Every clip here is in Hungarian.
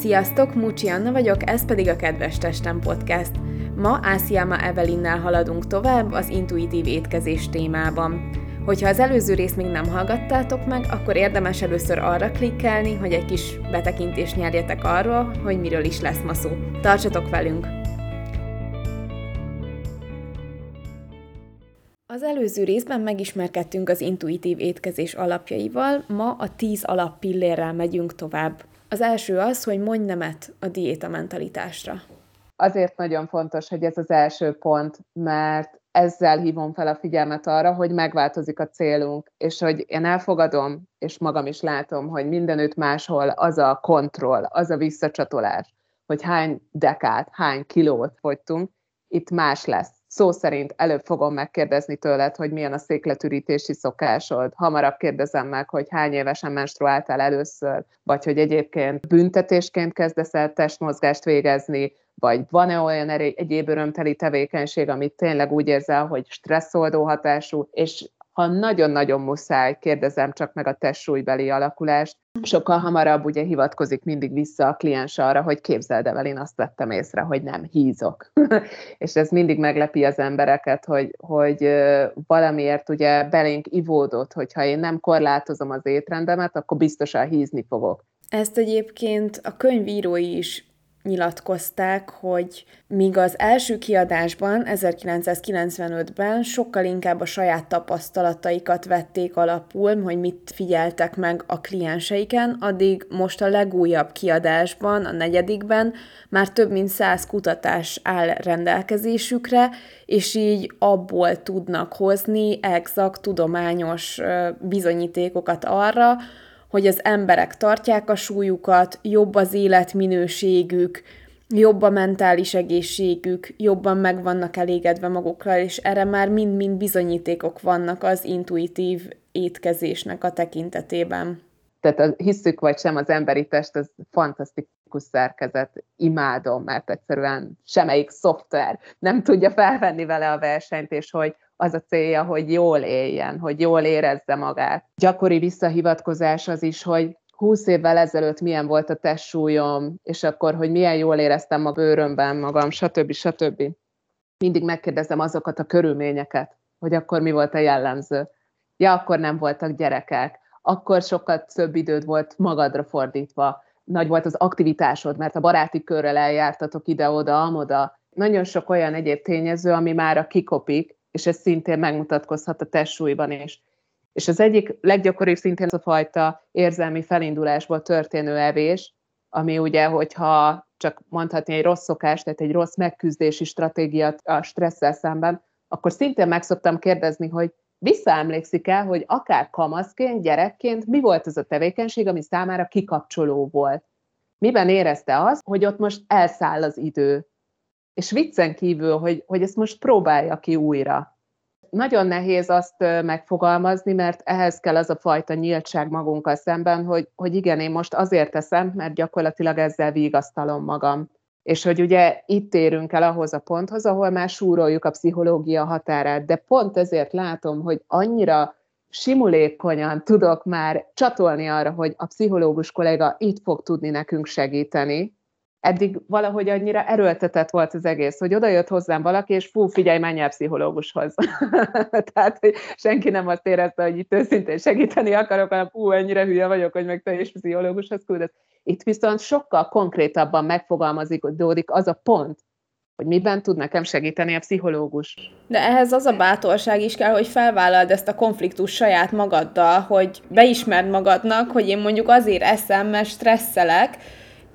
Sziasztok, Mucsi Anna vagyok, ez pedig a Kedves Testem Podcast. Ma Ásziáma Evelinnel haladunk tovább az intuitív étkezés témában. Hogyha az előző részt még nem hallgattátok meg, akkor érdemes először arra klikkelni, hogy egy kis betekintést nyerjetek arról, hogy miről is lesz ma szó. Tartsatok velünk! Az előző részben megismerkedtünk az intuitív étkezés alapjaival, ma a 10 alappillérrel megyünk tovább. Az első az, hogy mondj nemet a diéta mentalitásra. Azért nagyon fontos, hogy ez az első pont, mert ezzel hívom fel a figyelmet arra, hogy megváltozik a célunk, és hogy én elfogadom, és magam is látom, hogy mindenütt máshol az a kontroll, az a visszacsatolás, hogy hány dekát, hány kilót fogytunk, itt más lesz szó szerint előbb fogom megkérdezni tőled, hogy milyen a székletürítési szokásod. Hamarabb kérdezem meg, hogy hány évesen menstruáltál először, vagy hogy egyébként büntetésként kezdesz el testmozgást végezni, vagy van-e olyan egyéb örömteli tevékenység, amit tényleg úgy érzel, hogy stresszoldó hatású, és ha nagyon-nagyon muszáj, kérdezem csak meg a testsúlybeli alakulást, sokkal hamarabb ugye hivatkozik mindig vissza a kliens arra, hogy képzeld el, én azt vettem észre, hogy nem hízok. és ez mindig meglepi az embereket, hogy, hogy valamiért ugye belénk ivódott, hogyha én nem korlátozom az étrendemet, akkor biztosan hízni fogok. Ezt egyébként a könyvírói is nyilatkozták, hogy míg az első kiadásban, 1995-ben sokkal inkább a saját tapasztalataikat vették alapul, hogy mit figyeltek meg a klienseiken, addig most a legújabb kiadásban, a negyedikben már több mint száz kutatás áll rendelkezésükre, és így abból tudnak hozni exakt tudományos bizonyítékokat arra, hogy az emberek tartják a súlyukat, jobb az életminőségük, jobb a mentális egészségük, jobban meg vannak elégedve magukkal, és erre már mind-mind bizonyítékok vannak az intuitív étkezésnek a tekintetében. Tehát a, hisszük vagy sem, az emberi test az fantasztikus szerkezet, imádom, mert egyszerűen semmelyik szoftver nem tudja felvenni vele a versenyt, és hogy az a célja, hogy jól éljen, hogy jól érezze magát. Gyakori visszahivatkozás az is, hogy 20 évvel ezelőtt milyen volt a testsúlyom, és akkor, hogy milyen jól éreztem a bőrömben magam, stb. stb. Mindig megkérdezem azokat a körülményeket, hogy akkor mi volt a jellemző. Ja, akkor nem voltak gyerekek, akkor sokkal több időd volt magadra fordítva, nagy volt az aktivitásod, mert a baráti körrel eljártatok ide-oda, amoda. Nagyon sok olyan egyéb tényező, ami már a kikopik, és ez szintén megmutatkozhat a testsúlyban is. És az egyik leggyakoribb szintén az a fajta érzelmi felindulásból történő evés, ami ugye, hogyha csak mondhatni egy rossz szokás, tehát egy rossz megküzdési stratégia a stresszel szemben, akkor szintén meg szoktam kérdezni, hogy visszaemlékszik el, hogy akár kamaszként, gyerekként mi volt az a tevékenység, ami számára kikapcsoló volt. Miben érezte az, hogy ott most elszáll az idő, és viccen kívül, hogy, hogy ezt most próbálja ki újra. Nagyon nehéz azt megfogalmazni, mert ehhez kell az a fajta nyíltság magunkkal szemben, hogy, hogy igen, én most azért teszem, mert gyakorlatilag ezzel vigasztalom magam. És hogy ugye itt érünk el ahhoz a ponthoz, ahol már súroljuk a pszichológia határát, de pont ezért látom, hogy annyira simulékonyan tudok már csatolni arra, hogy a pszichológus kolléga itt fog tudni nekünk segíteni, eddig valahogy annyira erőltetett volt az egész, hogy oda jött hozzám valaki, és fú, figyelj, menj el pszichológushoz. Tehát, hogy senki nem azt érezte, hogy itt őszintén segíteni akarok, hanem fú, ennyire hülye vagyok, hogy meg te is pszichológushoz küldesz. Itt viszont sokkal konkrétabban megfogalmazódik az a pont, hogy miben tud nekem segíteni a pszichológus. De ehhez az a bátorság is kell, hogy felvállald ezt a konfliktus saját magaddal, hogy beismerd magadnak, hogy én mondjuk azért eszem, mert stresszelek,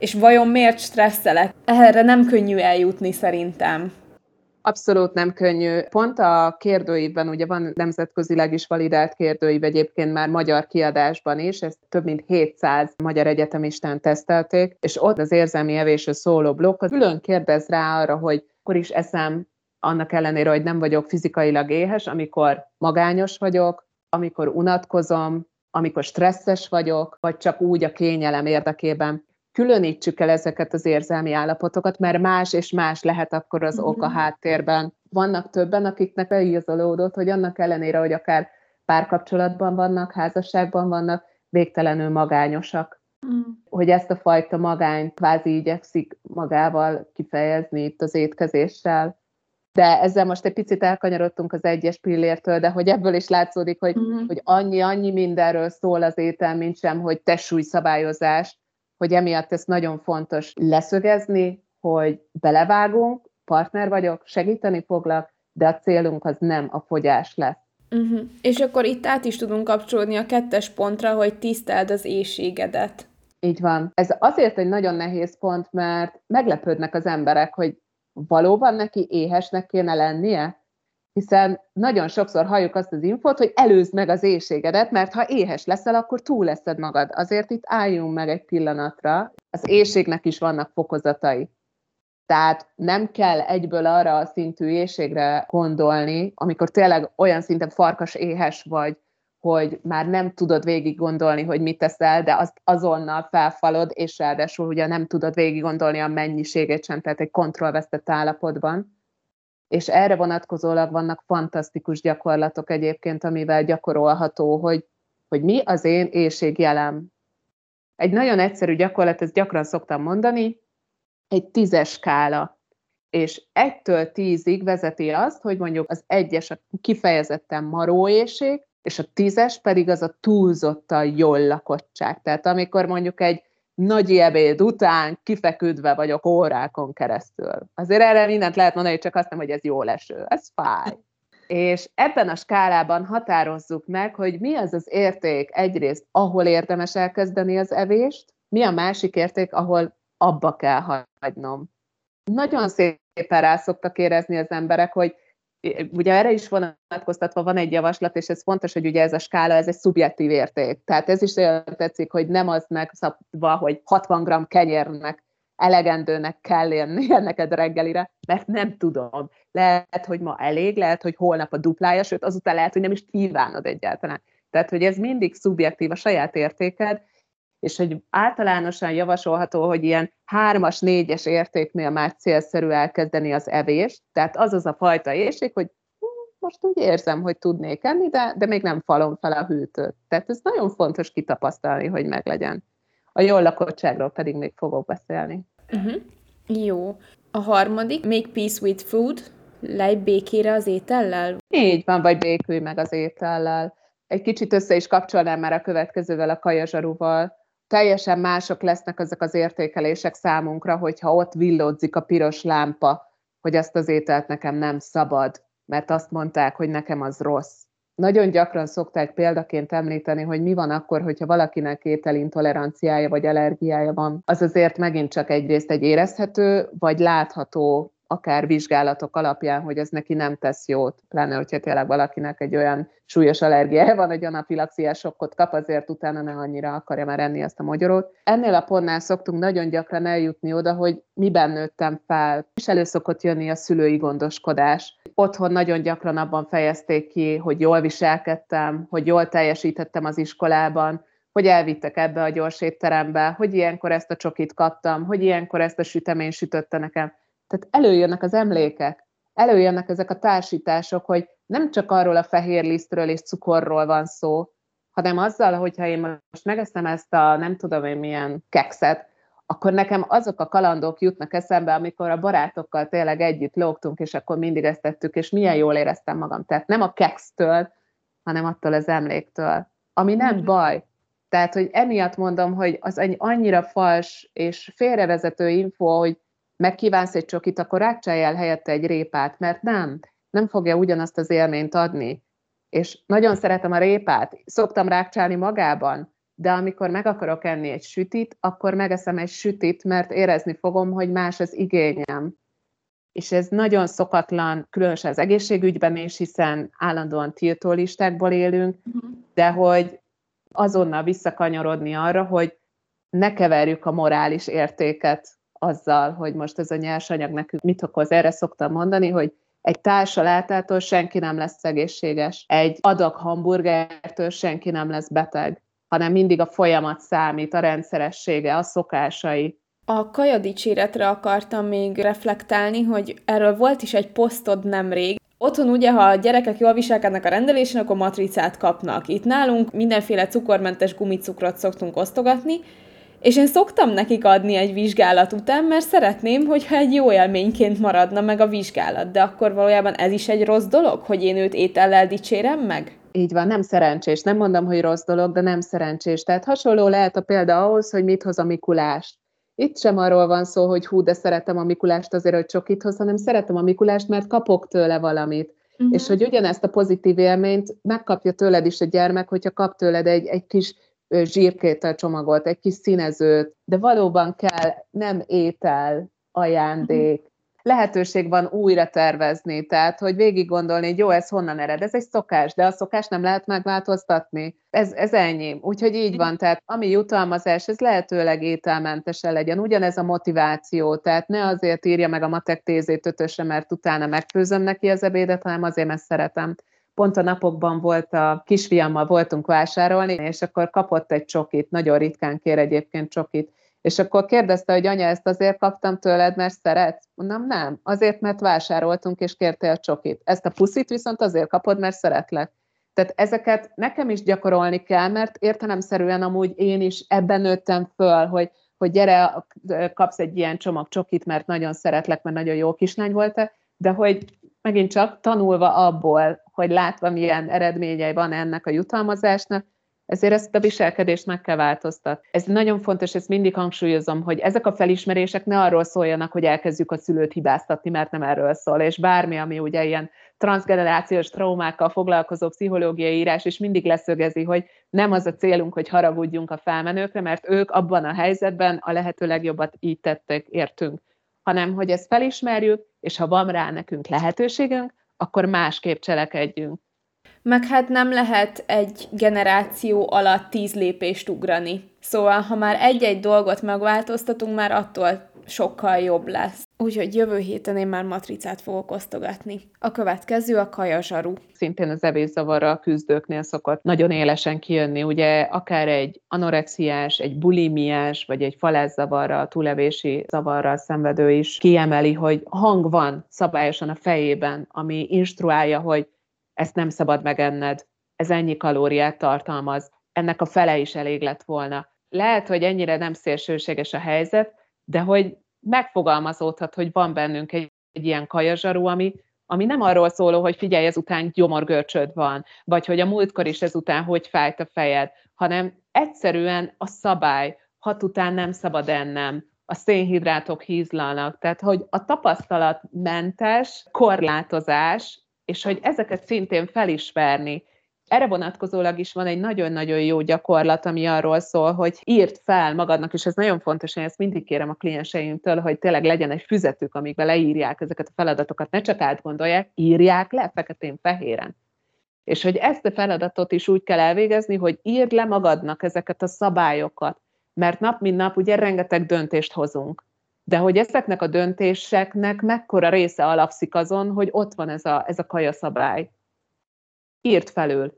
és vajon miért stresszelek? Erre nem könnyű eljutni szerintem. Abszolút nem könnyű. Pont a kérdőívben, ugye van nemzetközileg is validált kérdőív egyébként már magyar kiadásban is, ezt több mint 700 magyar egyetemistán tesztelték, és ott az érzelmi evésről szóló blokk, az külön kérdez rá arra, hogy akkor is eszem annak ellenére, hogy nem vagyok fizikailag éhes, amikor magányos vagyok, amikor unatkozom, amikor stresszes vagyok, vagy csak úgy a kényelem érdekében különítsük el ezeket az érzelmi állapotokat, mert más és más lehet akkor az ok a mhm. háttérben. Vannak többen, akiknek beigazolódott, hogy annak ellenére, hogy akár párkapcsolatban vannak, házasságban vannak, végtelenül magányosak. mm. hogy ezt a fajta magányt kvázi igyekszik magával kifejezni itt az étkezéssel. De ezzel most egy picit elkanyarodtunk az egyes pillértől, de hogy ebből is látszódik, hogy, mm. hogy annyi-annyi mindenről szól az étel, mint sem, hogy testsúlyszabályozás, hogy emiatt ez nagyon fontos leszögezni, hogy belevágunk, partner vagyok, segíteni foglak, de a célunk az nem a fogyás lesz. Uh-huh. És akkor itt át is tudunk kapcsolódni a kettes pontra, hogy tiszteld az éjségedet. Így van. Ez azért egy nagyon nehéz pont, mert meglepődnek az emberek, hogy valóban neki éhesnek kéne lennie? Hiszen nagyon sokszor halljuk azt az infót, hogy előzd meg az éjségedet, mert ha éhes leszel, akkor túl leszed magad. Azért itt álljunk meg egy pillanatra. Az éjségnek is vannak fokozatai. Tehát nem kell egyből arra a szintű éjségre gondolni, amikor tényleg olyan szinten farkas éhes vagy, hogy már nem tudod végig gondolni, hogy mit teszel, de azt azonnal felfalod, és ráadásul ugye nem tudod végig gondolni a mennyiségét sem, tehát egy kontrollvesztett állapotban. És erre vonatkozólag vannak fantasztikus gyakorlatok egyébként, amivel gyakorolható, hogy, hogy mi az én éjségjelem. Egy nagyon egyszerű gyakorlat, ezt gyakran szoktam mondani, egy tízes skála, és egytől tízig vezeti azt, hogy mondjuk az egyes a kifejezetten maróészség, és a tízes pedig az a túlzottan jól lakottság. Tehát amikor mondjuk egy nagy ebéd után kifeküdve vagyok órákon keresztül. Azért erre mindent lehet mondani, csak azt nem, hogy ez jó leső. Ez fáj. És ebben a skálában határozzuk meg, hogy mi az az érték egyrészt, ahol érdemes elkezdeni az evést, mi a másik érték, ahol abba kell hagynom. Nagyon szépen rá szoktak érezni az emberek, hogy ugye erre is vonatkoztatva van egy javaslat, és ez fontos, hogy ugye ez a skála, ez egy szubjektív érték. Tehát ez is olyan tetszik, hogy nem az megszabva, hogy 60 g kenyérnek elegendőnek kell lennie neked reggelire, mert nem tudom. Lehet, hogy ma elég, lehet, hogy holnap a duplája, sőt, azután lehet, hogy nem is kívánod egyáltalán. Tehát, hogy ez mindig szubjektív a saját értéked, és hogy általánosan javasolható, hogy ilyen hármas, négyes értéknél már célszerű elkezdeni az evést, tehát az az a fajta éjség, hogy hm, most úgy érzem, hogy tudnék enni, de, de még nem falom fel a hűtőt. Tehát ez nagyon fontos kitapasztalni, hogy meglegyen. A jól lakottságról pedig még fogok beszélni. Uh-huh. Jó. A harmadik, make peace with food, lej békére az étellel? Így van, vagy békülj meg az étellel. Egy kicsit össze is kapcsolnám már a következővel, a kajazsaruval, teljesen mások lesznek ezek az értékelések számunkra, hogyha ott villódzik a piros lámpa, hogy ezt az ételt nekem nem szabad, mert azt mondták, hogy nekem az rossz. Nagyon gyakran szokták példaként említeni, hogy mi van akkor, hogyha valakinek ételintoleranciája vagy allergiája van. Az azért megint csak egyrészt egy érezhető vagy látható akár vizsgálatok alapján, hogy ez neki nem tesz jót, pláne, hogyha tényleg valakinek egy olyan súlyos allergiája van, hogy anafilaxiás sokkot kap, azért utána ne annyira akarja már enni ezt a magyarót. Ennél a pontnál szoktunk nagyon gyakran eljutni oda, hogy miben nőttem fel, és elő szokott jönni a szülői gondoskodás. Otthon nagyon gyakran abban fejezték ki, hogy jól viselkedtem, hogy jól teljesítettem az iskolában, hogy elvittek ebbe a gyors étterembe, hogy ilyenkor ezt a csokit kaptam, hogy ilyenkor ezt a sütemény sütötte nekem tehát előjönnek az emlékek, előjönnek ezek a társítások, hogy nem csak arról a fehér lisztről és cukorról van szó, hanem azzal, hogyha én most megeszem ezt a nem tudom én milyen kekszet, akkor nekem azok a kalandok jutnak eszembe, amikor a barátokkal tényleg együtt lógtunk, és akkor mindig ezt tettük, és milyen jól éreztem magam. Tehát nem a keksztől, hanem attól az emléktől. Ami nem mhm. baj. Tehát, hogy emiatt mondom, hogy az annyira fals és félrevezető info, hogy megkívánsz egy csokit, akkor rákcsálj el helyette egy répát, mert nem, nem fogja ugyanazt az élményt adni. És nagyon szeretem a répát, szoktam rákcsálni magában, de amikor meg akarok enni egy sütit, akkor megeszem egy sütit, mert érezni fogom, hogy más az igényem. És ez nagyon szokatlan, különösen az egészségügyben is, hiszen állandóan tiltó listákból élünk, uh-huh. de hogy azonnal visszakanyarodni arra, hogy ne keverjük a morális értéket azzal, hogy most ez a nyersanyag nekünk mit okoz. Erre szoktam mondani, hogy egy társalátától senki nem lesz egészséges, egy adag hamburgertől senki nem lesz beteg, hanem mindig a folyamat számít, a rendszeressége, a szokásai. A kaja dicséretre akartam még reflektálni, hogy erről volt is egy posztod nemrég. Otthon ugye, ha a gyerekek jól viselkednek a rendelésen, akkor matricát kapnak. Itt nálunk mindenféle cukormentes gumicukrot szoktunk osztogatni, És én szoktam nekik adni egy vizsgálat után, mert szeretném, hogyha egy jó élményként maradna meg a vizsgálat, de akkor valójában ez is egy rossz dolog, hogy én őt étellel dicsérem meg? Így van, nem szerencsés. Nem mondom, hogy rossz dolog, de nem szerencsés. Tehát hasonló lehet a példa ahhoz, hogy mit hoz a Mikulás. Itt sem arról van szó, hogy hú, de szeretem a Mikulást azért, hogy csokit hoz, hanem szeretem a Mikulást, mert kapok tőle valamit. Uh-huh. És hogy ugyanezt a pozitív élményt megkapja tőled is a gyermek, hogyha kap tőled egy, egy kis zsírkétel csomagot, egy kis színezőt, de valóban kell nem étel, ajándék, lehetőség van újra tervezni, tehát hogy végig gondolni, hogy jó, ez honnan ered, ez egy szokás, de a szokás nem lehet megváltoztatni. Ez, ez ennyi. Úgyhogy így van, tehát ami jutalmazás, ez lehetőleg ételmentesen legyen. Ugyanez a motiváció, tehát ne azért írja meg a matek tézét ötösre, mert utána megfőzöm neki az ebédet, hanem azért, mert szeretem pont a napokban volt a kisfiammal voltunk vásárolni, és akkor kapott egy csokit, nagyon ritkán kér egyébként csokit, és akkor kérdezte, hogy anya, ezt azért kaptam tőled, mert szeretsz? Mondom, nem, azért, mert vásároltunk, és kértél csokit. Ezt a puszit viszont azért kapod, mert szeretlek. Tehát ezeket nekem is gyakorolni kell, mert értelemszerűen amúgy én is ebben nőttem föl, hogy, hogy gyere, kapsz egy ilyen csomag csokit, mert nagyon szeretlek, mert nagyon jó kislány volt de hogy megint csak tanulva abból, hogy látva milyen eredményei van ennek a jutalmazásnak, ezért ezt a viselkedést meg kell változtatni. Ez nagyon fontos, ezt mindig hangsúlyozom, hogy ezek a felismerések ne arról szóljanak, hogy elkezdjük a szülőt hibáztatni, mert nem erről szól, és bármi, ami ugye ilyen transgenerációs traumákkal foglalkozó pszichológiai írás, és mindig leszögezi, hogy nem az a célunk, hogy haragudjunk a felmenőkre, mert ők abban a helyzetben a lehető legjobbat így tettek, értünk, hanem hogy ezt felismerjük, és ha van rá nekünk lehetőségünk, akkor másképp cselekedjünk. Meg hát nem lehet egy generáció alatt tíz lépést ugrani. Szóval, ha már egy-egy dolgot megváltoztatunk, már attól sokkal jobb lesz. Úgyhogy jövő héten én már matricát fogok osztogatni. A következő a kajazsaru. Szintén az evészavarral küzdőknél szokott nagyon élesen kijönni, ugye akár egy anorexiás, egy bulimiás, vagy egy falázzavarral, túlevési zavarral szenvedő is kiemeli, hogy hang van szabályosan a fejében, ami instruálja, hogy ezt nem szabad megenned, ez ennyi kalóriát tartalmaz, ennek a fele is elég lett volna. Lehet, hogy ennyire nem szélsőséges a helyzet, de hogy megfogalmazódhat, hogy van bennünk egy, egy ilyen kajazsarú, ami, ami nem arról szóló, hogy figyelj, ezután gyomorgörcsöd van, vagy hogy a múltkor is ezután hogy fájt a fejed, hanem egyszerűen a szabály, hat után nem szabad ennem, a szénhidrátok hízlalnak, tehát hogy a tapasztalatmentes korlátozás és hogy ezeket szintén felismerni. Erre vonatkozólag is van egy nagyon-nagyon jó gyakorlat, ami arról szól, hogy írt fel magadnak, és ez nagyon fontos, én ezt mindig kérem a klienseimtől, hogy tényleg legyen egy füzetük, amikbe leírják ezeket a feladatokat, ne csak átgondolják, írják le feketén-fehéren. És hogy ezt a feladatot is úgy kell elvégezni, hogy írd le magadnak ezeket a szabályokat, mert nap mint nap ugye rengeteg döntést hozunk de hogy ezeknek a döntéseknek mekkora része alapszik azon, hogy ott van ez a, ez a kajaszabály. Írt felül.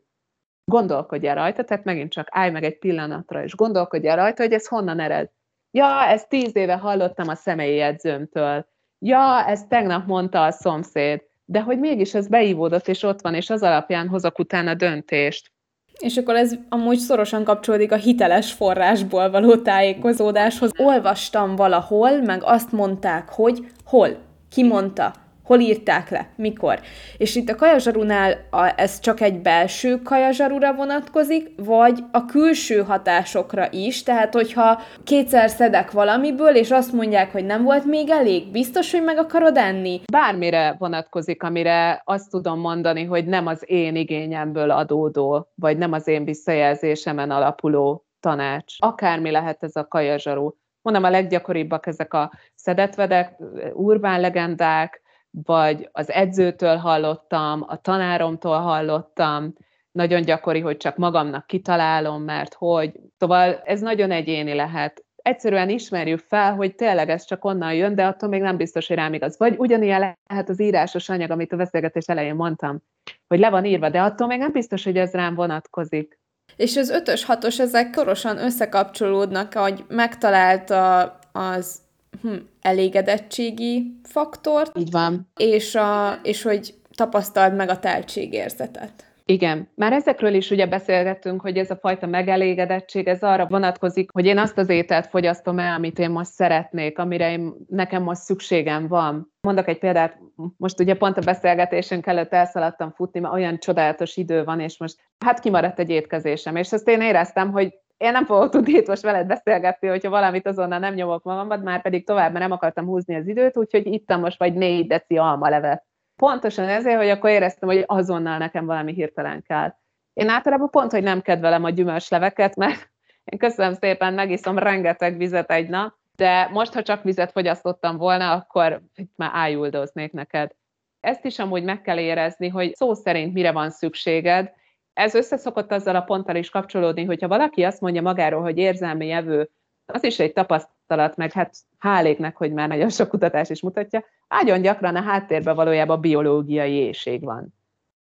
Gondolkodj el rajta, tehát megint csak állj meg egy pillanatra, és gondolkodj el rajta, hogy ez honnan ered. Ja, ezt tíz éve hallottam a személyi edzőmtől. Ja, ezt tegnap mondta a szomszéd. De hogy mégis ez beívódott, és ott van, és az alapján hozok utána döntést. És akkor ez amúgy szorosan kapcsolódik a hiteles forrásból való tájékozódáshoz. Olvastam valahol, meg azt mondták, hogy hol, ki mondta, hol írták le, mikor. És itt a kajazsarunál a, ez csak egy belső kajazsarura vonatkozik, vagy a külső hatásokra is, tehát hogyha kétszer szedek valamiből, és azt mondják, hogy nem volt még elég, biztos, hogy meg akarod enni? Bármire vonatkozik, amire azt tudom mondani, hogy nem az én igényemből adódó, vagy nem az én visszajelzésemen alapuló tanács. Akármi lehet ez a kajazsaru. Mondom, a leggyakoribbak ezek a szedetvedek, urbán legendák, vagy az edzőtől hallottam, a tanáromtól hallottam, nagyon gyakori, hogy csak magamnak kitalálom, mert hogy. Szóval ez nagyon egyéni lehet. Egyszerűen ismerjük fel, hogy tényleg ez csak onnan jön, de attól még nem biztos, hogy rám igaz. Vagy ugyanilyen lehet az írásos anyag, amit a beszélgetés elején mondtam, hogy le van írva, de attól még nem biztos, hogy ez rám vonatkozik. És az ötös, hatos, ezek szorosan összekapcsolódnak, ahogy megtalálta az hm, elégedettségi faktort. Így van. És, a, és hogy tapasztald meg a teltségérzetet. Igen, már ezekről is ugye beszélgettünk, hogy ez a fajta megelégedettség, ez arra vonatkozik, hogy én azt az ételt fogyasztom el, amit én most szeretnék, amire én, nekem most szükségem van. Mondok egy példát, most ugye pont a beszélgetésünk előtt elszaladtam futni, mert olyan csodálatos idő van, és most hát kimaradt egy étkezésem, és ezt én éreztem, hogy én nem fogok tudni itt most veled beszélgetni, hogyha valamit azonnal nem nyomok magamban, már pedig tovább, mert nem akartam húzni az időt, úgyhogy ittam most vagy négy deci almalevet Pontosan ezért, hogy akkor éreztem, hogy azonnal nekem valami hirtelen kell. Én általában pont, hogy nem kedvelem a gyümölcsleveket, mert én köszönöm szépen, megiszom rengeteg vizet egy nap, de most, ha csak vizet fogyasztottam volna, akkor már ájuldoznék neked. Ezt is amúgy meg kell érezni, hogy szó szerint mire van szükséged. Ez összeszokott azzal a ponttal is kapcsolódni, hogyha valaki azt mondja magáról, hogy érzelmi jevő, az is egy tapasztalat, meg hát háléknek, hogy már nagyon sok kutatás is mutatja, nagyon gyakran a háttérben valójában biológiai éjség van.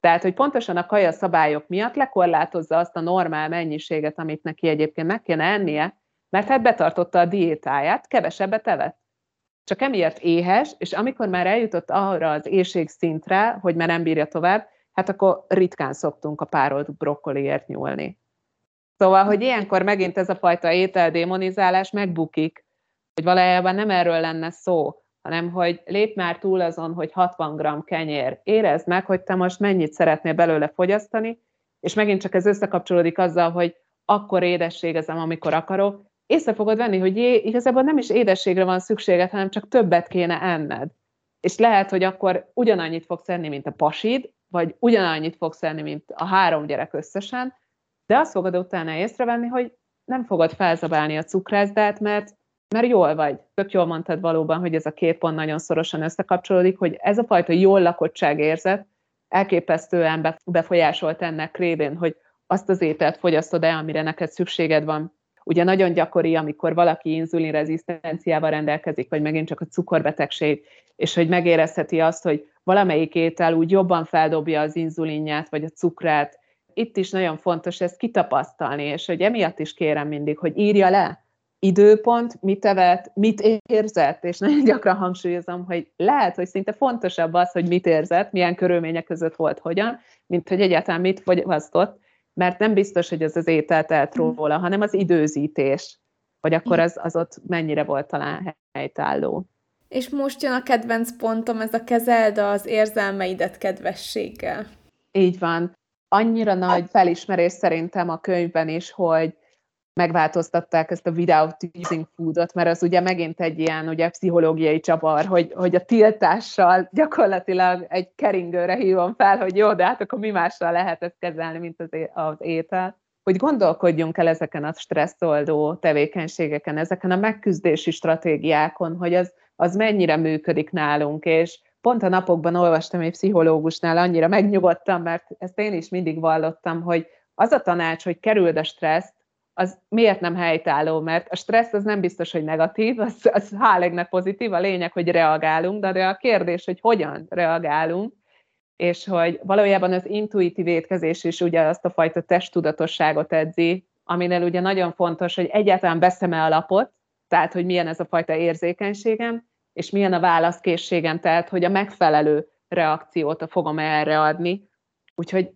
Tehát, hogy pontosan a kaja szabályok miatt lekorlátozza azt a normál mennyiséget, amit neki egyébként meg kéne ennie, mert hát betartotta a diétáját, kevesebbet evett. Csak emiatt éhes, és amikor már eljutott arra az éjség hogy már nem bírja tovább, hát akkor ritkán szoktunk a párolt brokkoliért nyúlni. Szóval, hogy ilyenkor megint ez a fajta ételdémonizálás megbukik, hogy valójában nem erről lenne szó, hanem hogy lép már túl azon, hogy 60 g kenyér. Érezd meg, hogy te most mennyit szeretnél belőle fogyasztani, és megint csak ez összekapcsolódik azzal, hogy akkor édességezem, amikor akarok, észre fogod venni, hogy jé, igazából nem is édességre van szükséged, hanem csak többet kéne enned. És lehet, hogy akkor ugyanannyit fogsz enni, mint a pasid, vagy ugyanannyit fogsz enni, mint a három gyerek összesen, de azt fogod utána észrevenni, hogy nem fogod felzabálni a cukrászdát, mert mert jól vagy. Tök jól mondtad valóban, hogy ez a két pont nagyon szorosan összekapcsolódik, hogy ez a fajta jól lakottság érzet elképesztően befolyásolt ennek révén, hogy azt az ételt fogyasztod el, amire neked szükséged van. Ugye nagyon gyakori, amikor valaki inzulinrezisztenciával rendelkezik, vagy megint csak a cukorbetegség, és hogy megérezheti azt, hogy valamelyik étel úgy jobban feldobja az inzulinját, vagy a cukrát. Itt is nagyon fontos ezt kitapasztalni, és hogy emiatt is kérem mindig, hogy írja le, időpont, mit evett, mit érzett, és nagyon gyakran hangsúlyozom, hogy lehet, hogy szinte fontosabb az, hogy mit érzett, milyen körülmények között volt, hogyan, mint hogy egyáltalán mit fogyasztott, mert nem biztos, hogy ez az ételt eltróla, mm. róla, hanem az időzítés, hogy akkor az, az ott mennyire volt talán helytálló. És most jön a kedvenc pontom, ez a kezeld az érzelmeidet kedvességgel. Így van. Annyira nagy felismerés szerintem a könyvben is, hogy megváltoztatták ezt a without using foodot, mert az ugye megint egy ilyen ugye, pszichológiai csavar, hogy, hogy a tiltással gyakorlatilag egy keringőre hívom fel, hogy jó, de hát akkor mi mással lehet ezt kezelni, mint az, az étel. Hogy gondolkodjunk el ezeken a stresszoldó tevékenységeken, ezeken a megküzdési stratégiákon, hogy az, az mennyire működik nálunk, és pont a napokban olvastam egy pszichológusnál, annyira megnyugodtam, mert ezt én is mindig vallottam, hogy az a tanács, hogy kerüld a stresszt, az miért nem helytálló, mert a stressz az nem biztos, hogy negatív, az, az hálegnek pozitív, a lényeg, hogy reagálunk, de a kérdés, hogy hogyan reagálunk, és hogy valójában az intuitív étkezés is ugye azt a fajta testtudatosságot edzi, aminél ugye nagyon fontos, hogy egyáltalán beszem-e a lapot, tehát hogy milyen ez a fajta érzékenységem, és milyen a válaszkészségem, tehát hogy a megfelelő reakciót fogom erre adni. Úgyhogy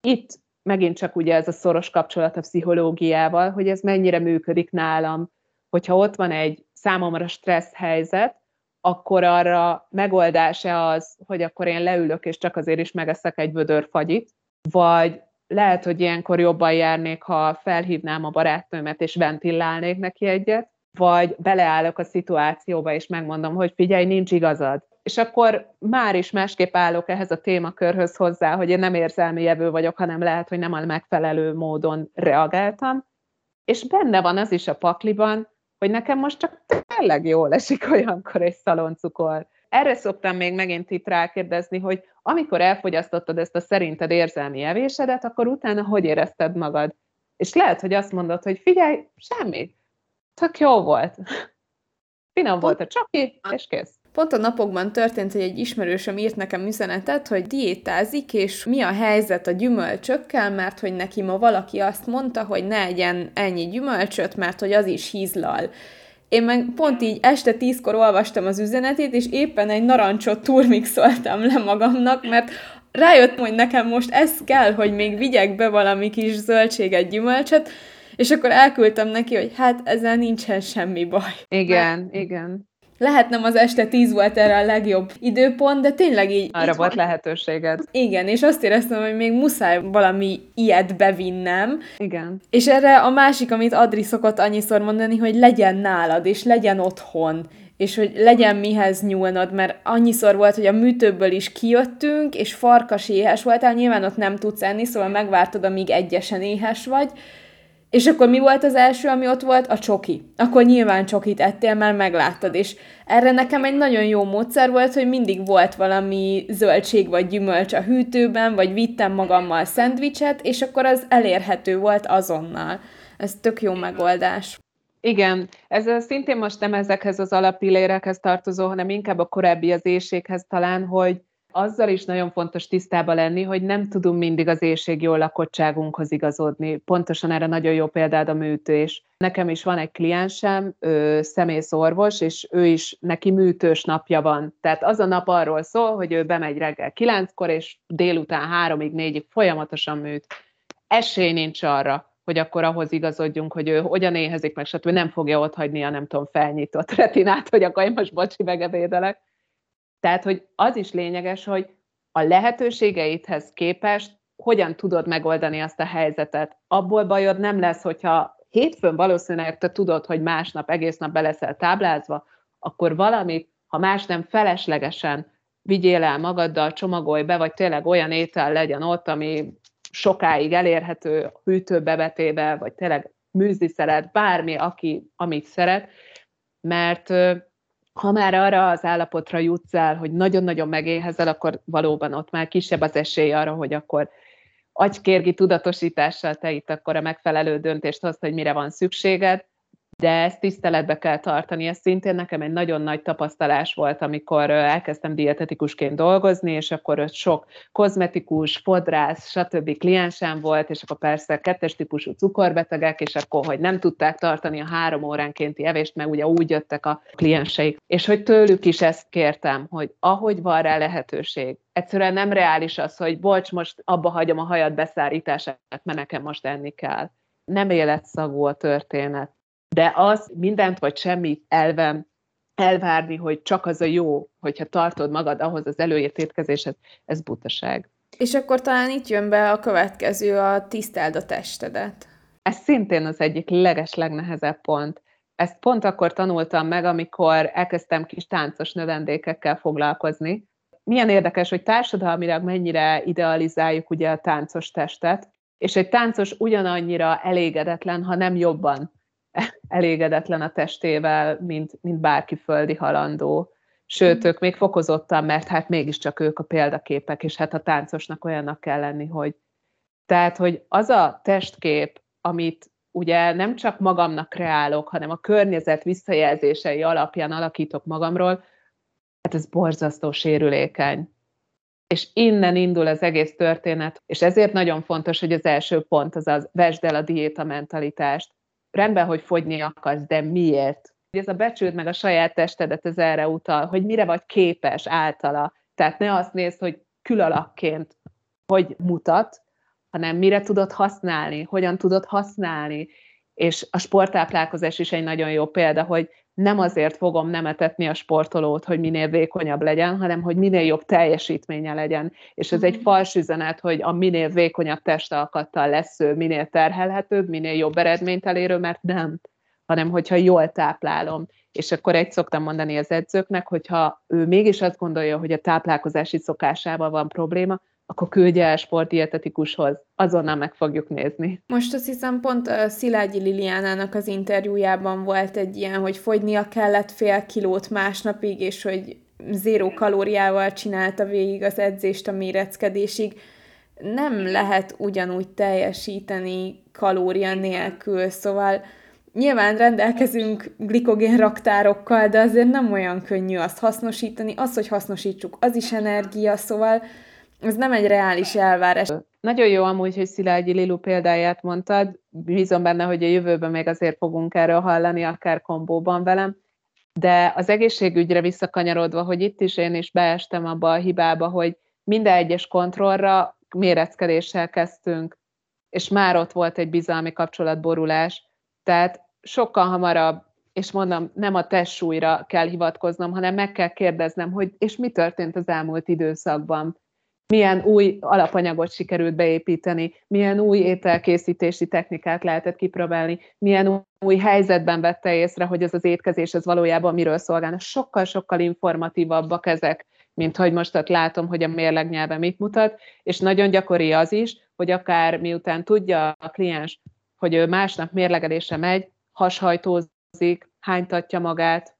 itt megint csak ugye ez a szoros kapcsolat a pszichológiával, hogy ez mennyire működik nálam, hogyha ott van egy számomra stressz helyzet, akkor arra megoldása az, hogy akkor én leülök, és csak azért is megeszek egy vödör fagyit, vagy lehet, hogy ilyenkor jobban járnék, ha felhívnám a barátnőmet, és ventilálnék neki egyet, vagy beleállok a szituációba, és megmondom, hogy figyelj, nincs igazad és akkor már is másképp állok ehhez a témakörhöz hozzá, hogy én nem érzelmi jevő vagyok, hanem lehet, hogy nem a megfelelő módon reagáltam. És benne van az is a pakliban, hogy nekem most csak tényleg jól esik olyankor egy szaloncukor. Erre szoktam még megint itt rákérdezni, hogy amikor elfogyasztottad ezt a szerinted érzelmi evésedet, akkor utána hogy érezted magad? És lehet, hogy azt mondod, hogy figyelj, semmi, tök jó volt. Finom volt a csaki, és kész. Pont a napokban történt, hogy egy ismerősöm írt nekem üzenetet, hogy diétázik, és mi a helyzet a gyümölcsökkel, mert hogy neki ma valaki azt mondta, hogy ne egyen ennyi gyümölcsöt, mert hogy az is hízlal. Én meg pont így este tízkor olvastam az üzenetét, és éppen egy narancsot turmixoltam le magamnak, mert rájött, hogy nekem most ez kell, hogy még vigyek be valami kis zöldséget, gyümölcsöt, és akkor elküldtem neki, hogy hát ezzel nincsen semmi baj. Igen, Mert igen. Lehet nem az este 10 volt erre a legjobb időpont, de tényleg így... Arra így volt van. lehetőséged. Igen, és azt éreztem, hogy még muszáj valami ilyet bevinnem. Igen. És erre a másik, amit Adri szokott annyiszor mondani, hogy legyen nálad, és legyen otthon és hogy legyen mihez nyúlnod, mert annyiszor volt, hogy a műtőből is kijöttünk, és farkas éhes voltál, nyilván ott nem tudsz enni, szóval megvártad, amíg egyesen éhes vagy, és akkor mi volt az első, ami ott volt? A csoki. Akkor nyilván csokit ettél, mert megláttad, és erre nekem egy nagyon jó módszer volt, hogy mindig volt valami zöldség vagy gyümölcs a hűtőben, vagy vittem magammal szendvicset, és akkor az elérhető volt azonnal. Ez tök jó megoldás. Igen, ez szintén most nem ezekhez az alapillérekhez tartozó, hanem inkább a korábbi az éjséghez talán, hogy azzal is nagyon fontos tisztába lenni, hogy nem tudunk mindig az éjség lakottságunkhoz igazodni. Pontosan erre nagyon jó példád a műtős. Nekem is van egy kliensem, ő szemészorvos, és ő is, neki műtős napja van. Tehát az a nap arról szól, hogy ő bemegy reggel kilenckor, és délután háromig, négyig folyamatosan műt. Esély nincs arra, hogy akkor ahhoz igazodjunk, hogy ő hogyan éhezik meg, stb. nem fogja ott hagyni a nem tudom felnyitott retinát, hogy akkor én most bocsi megevédelek. Tehát, hogy az is lényeges, hogy a lehetőségeidhez képest hogyan tudod megoldani azt a helyzetet. Abból bajod nem lesz, hogyha hétfőn valószínűleg te tudod, hogy másnap egész nap be leszel táblázva, akkor valamit, ha más nem feleslegesen vigyél el magaddal, csomagolj be, vagy tényleg olyan étel legyen ott, ami sokáig elérhető hűtőbevetébe, vagy tényleg műzli szeret, bármi, aki, amit szeret, mert ha már arra az állapotra jutsz el, hogy nagyon-nagyon megéhezel, akkor valóban ott már kisebb az esély arra, hogy akkor agykérgi tudatosítással te itt akkor a megfelelő döntést hozd, hogy mire van szükséged, de ezt tiszteletbe kell tartani. Ez szintén nekem egy nagyon nagy tapasztalás volt, amikor elkezdtem dietetikusként dolgozni, és akkor ott sok kozmetikus, fodrász, stb. kliensem volt, és akkor persze kettes típusú cukorbetegek, és akkor, hogy nem tudták tartani a három óránkénti evést, mert ugye úgy jöttek a klienseik. És hogy tőlük is ezt kértem, hogy ahogy van rá lehetőség, egyszerűen nem reális az, hogy bocs, most abba hagyom a hajat beszállítását, mert nekem most enni kell. Nem életszagú a történet de az mindent vagy semmit elvem elvárni, hogy csak az a jó, hogyha tartod magad ahhoz az előírt étkezéshez, ez butaság. És akkor talán itt jön be a következő, a tiszteld a testedet. Ez szintén az egyik leges, legnehezebb pont. Ezt pont akkor tanultam meg, amikor elkezdtem kis táncos növendékekkel foglalkozni. Milyen érdekes, hogy társadalmilag mennyire idealizáljuk ugye a táncos testet, és egy táncos ugyanannyira elégedetlen, ha nem jobban elégedetlen a testével, mint, mint bárki földi halandó. Sőt, ők még fokozottan, mert hát mégiscsak ők a példaképek, és hát a táncosnak olyannak kell lenni, hogy tehát, hogy az a testkép, amit ugye nem csak magamnak kreálok, hanem a környezet visszajelzései alapján alakítok magamról, hát ez borzasztó sérülékeny. És innen indul az egész történet, és ezért nagyon fontos, hogy az első pont az az, vesd el a diéta mentalitást rendben, hogy fogyni akarsz, de miért? Ez a becsült meg a saját testedet, ez erre utal, hogy mire vagy képes általa. Tehát ne azt nézd, hogy külalakként hogy mutat, hanem mire tudod használni, hogyan tudod használni. És a sporttáplálkozás is egy nagyon jó példa, hogy nem azért fogom nem etetni a sportolót, hogy minél vékonyabb legyen, hanem hogy minél jobb teljesítménye legyen. És ez egy mhm. fals üzenet, hogy a minél vékonyabb testalkattal lesz ő, minél terhelhetőbb, minél jobb eredményt elérő, mert nem, hanem hogyha jól táplálom. És akkor egy szoktam mondani az edzőknek, hogyha ő mégis azt gondolja, hogy a táplálkozási szokásával van probléma, akkor küldje el sportdietetikushoz. Azonnal meg fogjuk nézni. Most azt hiszem pont Szilágyi Liliánának az interjújában volt egy ilyen, hogy fogynia kellett fél kilót másnapig, és hogy zéró kalóriával csinálta végig az edzést a méreckedésig. Nem lehet ugyanúgy teljesíteni kalória nélkül, szóval nyilván rendelkezünk glikogén raktárokkal, de azért nem olyan könnyű azt hasznosítani. Az, hogy hasznosítsuk, az is energia, szóval ez nem egy reális elvárás. Nagyon jó amúgy, hogy Szilágyi Lilu példáját mondtad. Bízom benne, hogy a jövőben még azért fogunk erről hallani, akár kombóban velem. De az egészségügyre visszakanyarodva, hogy itt is én is beestem abba a hibába, hogy minden egyes kontrollra méreckedéssel kezdtünk, és már ott volt egy bizalmi kapcsolatborulás, tehát sokkal hamarabb, és mondom, nem a testsúlyra kell hivatkoznom, hanem meg kell kérdeznem, hogy és mi történt az elmúlt időszakban, milyen új alapanyagot sikerült beépíteni, milyen új ételkészítési technikát lehetett kipróbálni, milyen új helyzetben vette észre, hogy ez az étkezés ez valójában miről szolgálna. Sokkal-sokkal informatívabbak ezek, mint hogy most ott látom, hogy a mérleg nyelve mit mutat, és nagyon gyakori az is, hogy akár miután tudja a kliens, hogy ő másnap mérlegelésre megy, hashajtózik, hánytatja magát,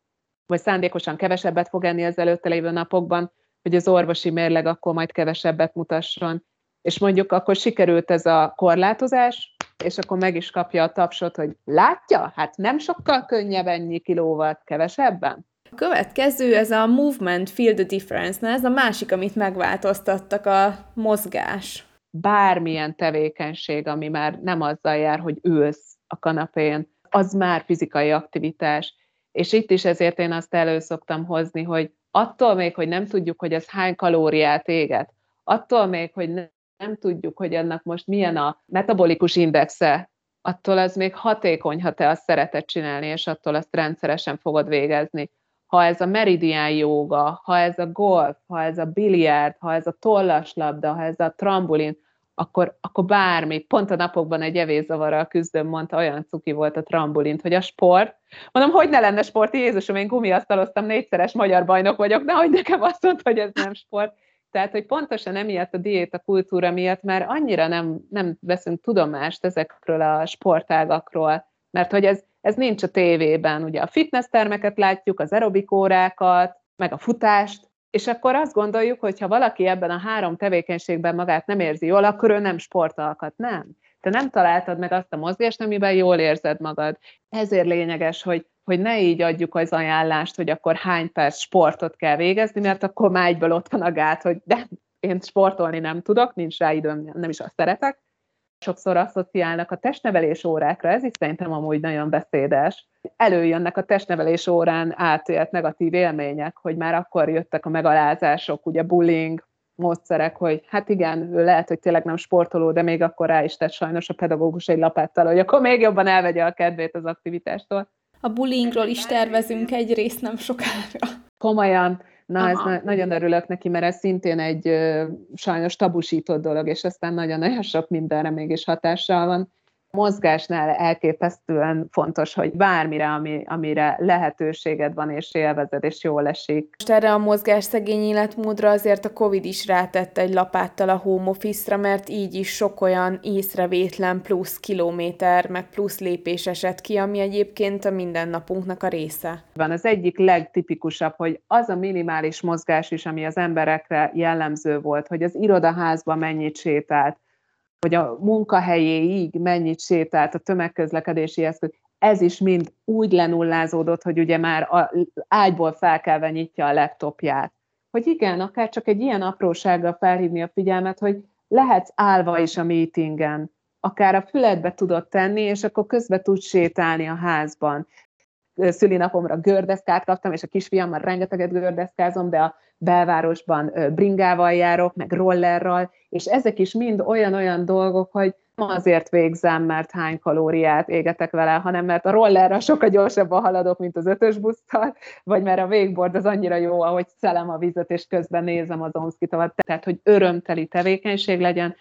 vagy szándékosan kevesebbet fog enni az előtte lévő napokban, hogy az orvosi mérleg akkor majd kevesebbet mutasson. És mondjuk akkor sikerült ez a korlátozás, és akkor meg is kapja a tapsot, hogy látja, hát nem sokkal könnyebb ennyi kilóval kevesebben. A következő, ez a movement feel the difference, na ez a másik, amit megváltoztattak, a mozgás. Bármilyen tevékenység, ami már nem azzal jár, hogy ülsz a kanapén, az már fizikai aktivitás. És itt is ezért én azt elő szoktam hozni, hogy attól még, hogy nem tudjuk, hogy ez hány kalóriát éget, attól még, hogy nem, nem tudjuk, hogy annak most milyen a metabolikus indexe, attól az még hatékony, ha te azt szereted csinálni, és attól azt rendszeresen fogod végezni. Ha ez a meridian jóga, ha ez a golf, ha ez a biliárd, ha ez a tollaslabda, ha ez a trambulin, akkor, akkor bármi, pont a napokban egy evészavarral küzdöm, mondta, olyan cuki volt a trambulint, hogy a sport. Mondom, hogy ne lenne sport, Jézusom, én gumiasztaloztam, négyszeres magyar bajnok vagyok, nehogy nekem azt mondta, hogy ez nem sport. Tehát, hogy pontosan emiatt a diéta kultúra miatt, mert annyira nem, nem veszünk tudomást ezekről a sportágakról, mert hogy ez, ez nincs a tévében. Ugye a fitness termeket látjuk, az aerobikórákat, meg a futást, és akkor azt gondoljuk, hogy ha valaki ebben a három tevékenységben magát nem érzi jól, akkor ő nem sportalkat. Nem. Te nem találtad meg azt a mozgást, amiben jól érzed magad. Ezért lényeges, hogy, hogy ne így adjuk az ajánlást, hogy akkor hány perc sportot kell végezni, mert akkor már egyből ott van a gát, hogy de én sportolni nem tudok, nincs rá időm, nem is azt szeretek, sokszor asszociálnak a testnevelés órákra, ez is szerintem amúgy nagyon beszédes. Előjönnek a testnevelés órán átélt negatív élmények, hogy már akkor jöttek a megalázások, ugye bullying, módszerek, hogy hát igen, ő lehet, hogy tényleg nem sportoló, de még akkor rá is tett sajnos a pedagógus egy lapáttal, hogy akkor még jobban elvegye a kedvét az aktivitástól. A bullyingról is tervezünk egy részt nem sokára. Komolyan, Na, Aha. ez na- nagyon örülök neki, mert ez szintén egy ö, sajnos tabusított dolog, és aztán nagyon-nagyon sok mindenre mégis hatással van mozgásnál elképesztően fontos, hogy bármire, ami, amire lehetőséged van, és élvezed, és jól esik. Most erre a mozgás szegény életmódra azért a Covid is rátette egy lapáttal a home office-ra, mert így is sok olyan észrevétlen plusz kilométer, meg plusz lépés esett ki, ami egyébként a mindennapunknak a része. Van az egyik legtipikusabb, hogy az a minimális mozgás is, ami az emberekre jellemző volt, hogy az irodaházban mennyit sétált, hogy a munkahelyéig mennyit sétált a tömegközlekedési eszköz, ez is mind úgy lenullázódott, hogy ugye már a ágyból felkelve nyitja a laptopját. Hogy igen, akár csak egy ilyen aprósággal felhívni a figyelmet, hogy lehetsz állva is a meetingen, akár a füledbe tudod tenni, és akkor közben tudsz sétálni a házban szülinapomra gördeszkát kaptam, és a kisfiammal rengeteget gördeszkázom, de a belvárosban bringával járok, meg rollerral, és ezek is mind olyan-olyan dolgok, hogy nem azért végzem, mert hány kalóriát égetek vele, hanem mert a rollerra sokkal gyorsabban haladok, mint az ötös busztal, vagy mert a végboard az annyira jó, ahogy szelem a vizet, és közben nézem az omszkitavat. Tehát, hogy örömteli tevékenység legyen,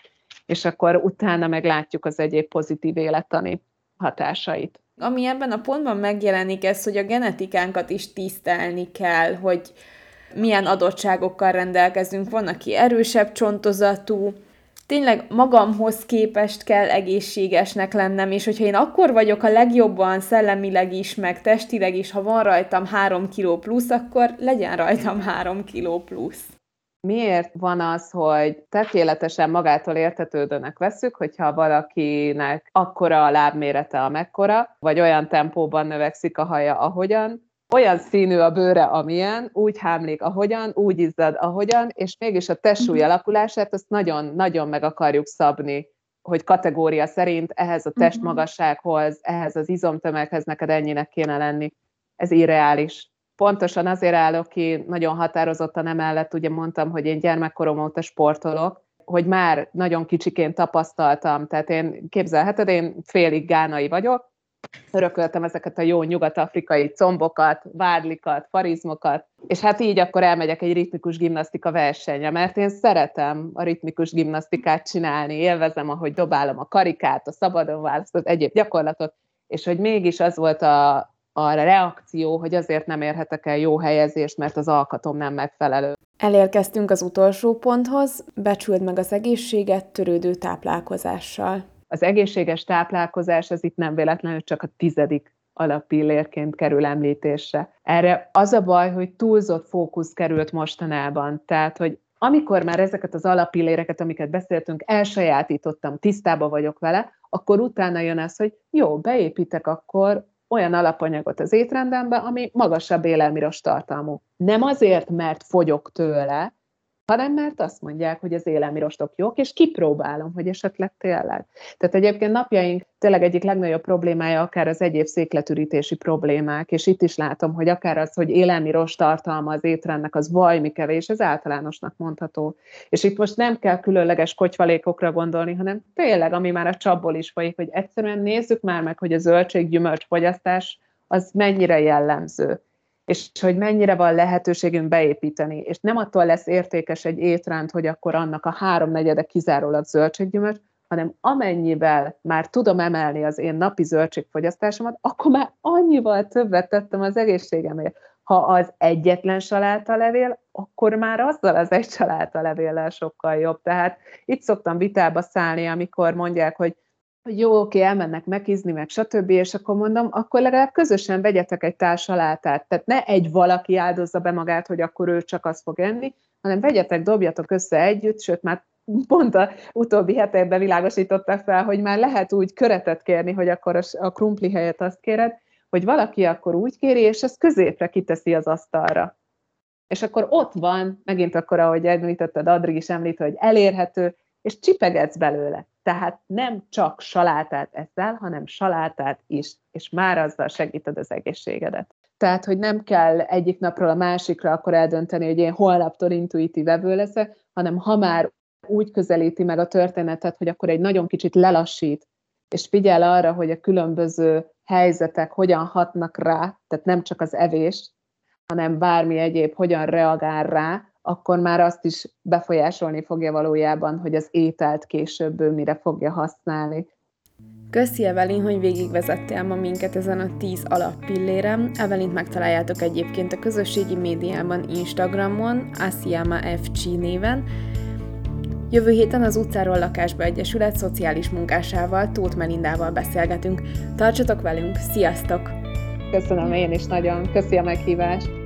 és akkor utána meglátjuk az egyéb pozitív élettani hatásait. Ami ebben a pontban megjelenik ez, hogy a genetikánkat is tisztelni kell, hogy milyen adottságokkal rendelkezünk. Van, aki erősebb csontozatú, tényleg magamhoz képest kell egészségesnek lennem, és hogyha én akkor vagyok a legjobban szellemileg is, meg testileg is, ha van rajtam három kiló plusz, akkor legyen rajtam három kiló plusz miért van az, hogy tökéletesen magától értetődőnek veszük, hogyha valakinek akkora a lábmérete, amekkora, vagy olyan tempóban növekszik a haja, ahogyan, olyan színű a bőre, amilyen, úgy hámlik, ahogyan, úgy izzad, ahogyan, és mégis a testsúly mhm. alakulását azt nagyon-nagyon meg akarjuk szabni, hogy kategória szerint ehhez a testmagassághoz, ehhez az izomtömeghez neked ennyinek kéne lenni. Ez irreális pontosan azért állok ki nagyon határozottan emellett, ugye mondtam, hogy én gyermekkorom óta sportolok, hogy már nagyon kicsiként tapasztaltam, tehát én képzelheted, én félig gánai vagyok, örököltem ezeket a jó nyugat-afrikai combokat, vádlikat, farizmokat, és hát így akkor elmegyek egy ritmikus gimnasztika versenyre, mert én szeretem a ritmikus gimnasztikát csinálni, élvezem, ahogy dobálom a karikát, a szabadon választott egyéb gyakorlatot, és hogy mégis az volt a, a reakció, hogy azért nem érhetek el jó helyezést, mert az alkatom nem megfelelő. Elérkeztünk az utolsó ponthoz, becsüld meg az egészséget törődő táplálkozással. Az egészséges táplálkozás az itt nem véletlenül csak a tizedik alappillérként kerül említésre. Erre az a baj, hogy túlzott fókusz került mostanában, tehát, hogy amikor már ezeket az alapilléreket, amiket beszéltünk, elsajátítottam, tisztába vagyok vele, akkor utána jön az, hogy jó, beépítek akkor olyan alapanyagot az étrendembe, ami magasabb élelmiros tartalmú. Nem azért, mert fogyok tőle, hanem mert azt mondják, hogy az élelmirostok jók, és kipróbálom, hogy esetleg tényleg. Tehát egyébként napjaink tényleg egyik legnagyobb problémája akár az egyéb székletürítési problémák, és itt is látom, hogy akár az, hogy élelmiros tartalma az étrendnek, az vajmi kevés, ez általánosnak mondható. És itt most nem kell különleges kocsvalékokra gondolni, hanem tényleg, ami már a csapból is folyik, hogy egyszerűen nézzük már meg, hogy a zöldséggyümölcs fogyasztás az mennyire jellemző és hogy mennyire van lehetőségünk beépíteni, és nem attól lesz értékes egy étrend, hogy akkor annak a háromnegyede kizárólag zöldséggyümölcs, hanem amennyivel már tudom emelni az én napi zöldségfogyasztásomat, akkor már annyival többet tettem az egészségemért. Ha az egyetlen levél, akkor már azzal az egy levéllel sokkal jobb. Tehát itt szoktam vitába szállni, amikor mondják, hogy jó, oké, elmennek megizni, meg stb., és akkor mondom, akkor legalább közösen vegyetek egy társalátát. Tehát ne egy valaki áldozza be magát, hogy akkor ő csak azt fog enni, hanem vegyetek, dobjatok össze együtt, sőt, már pont a utóbbi hetekben világosítottak fel, hogy már lehet úgy köretet kérni, hogy akkor a krumpli helyett azt kéred, hogy valaki akkor úgy kéri, és ezt középre kiteszi az asztalra. És akkor ott van, megint akkor, ahogy említetted, Adrig is említ, hogy elérhető, és csipegetsz belőle. Tehát nem csak salátát eszel, hanem salátát is, és már azzal segíted az egészségedet. Tehát, hogy nem kell egyik napról a másikra akkor eldönteni, hogy én holnaptól intuitív evő leszek, hanem ha már úgy közelíti meg a történetet, hogy akkor egy nagyon kicsit lelassít, és figyel arra, hogy a különböző helyzetek hogyan hatnak rá, tehát nem csak az evés, hanem bármi egyéb hogyan reagál rá, akkor már azt is befolyásolni fogja valójában, hogy az ételt később ő mire fogja használni. Köszi Evelin, hogy végigvezettél ma minket ezen a 10 alappillérem. Evelint megtaláljátok egyébként a közösségi médiában, Instagramon, Asiama FG néven. Jövő héten az Utcáról Lakásba Egyesület szociális munkásával, Tóth Melindával beszélgetünk. Tartsatok velünk, sziasztok! Köszönöm én is nagyon, köszi a meghívást!